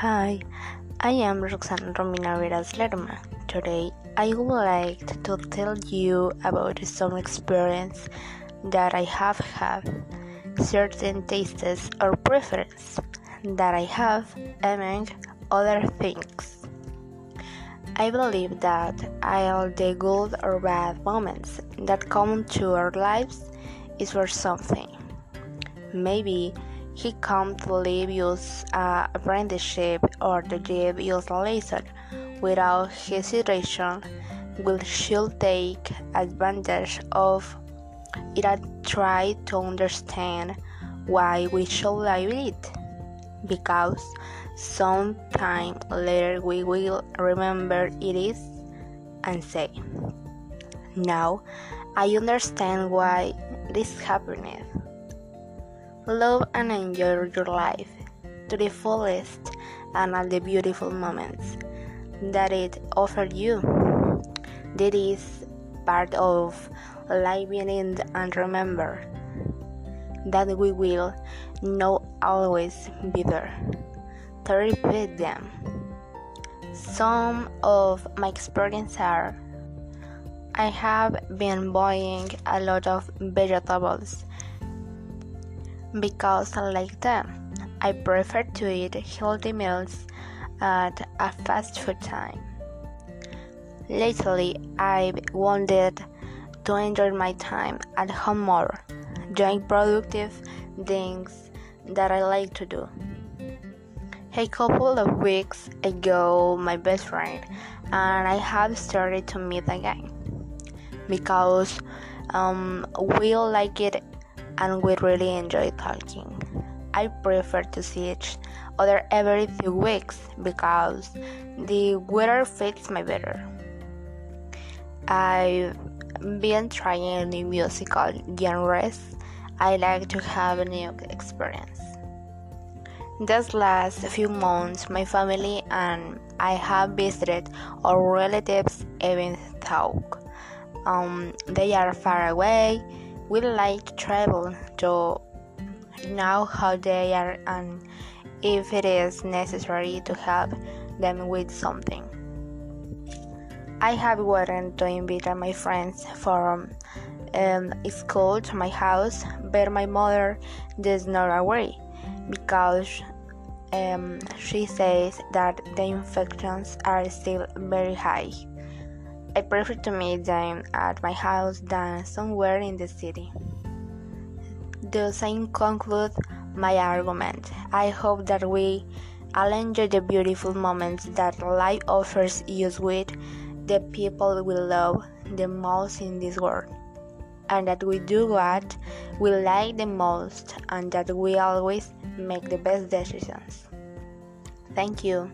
Hi, I am Roxana Romina Veras Lerma. Today, I would like to tell you about some experience that I have had, certain tastes or preferences that I have, among other things. I believe that all the good or bad moments that come to our lives is for something. Maybe he come to leave us a uh, apprenticeship or to us a lesson. Without hesitation will should take advantage of it and try to understand why we should leave it? Because some time later we will remember it is and say now i understand why this happened Love and enjoy your life to the fullest and all the beautiful moments that it offers you. That is part of living in and remember that we will not always be there to repeat them. Some of my experiences are I have been buying a lot of vegetables because I like them. I prefer to eat healthy meals at a fast food time. Lately, I've wanted to enjoy my time at home more, doing productive things that I like to do. A couple of weeks ago, my best friend and I have started to meet again because um, we like it and we really enjoy talking. I prefer to see each other every few weeks because the weather fits me better. I've been trying new musical genres. I like to have a new experience. These last few months, my family and I have visited our relatives even though um, they are far away we like to travel to know how they are and if it is necessary to help them with something. I have wanted to invite my friends from um, school to my house, but my mother does not agree because um, she says that the infections are still very high. I prefer to meet them at my house than somewhere in the city. Thus, I conclude my argument. I hope that we all enjoy the beautiful moments that life offers us with the people we love the most in this world, and that we do what we like the most, and that we always make the best decisions. Thank you.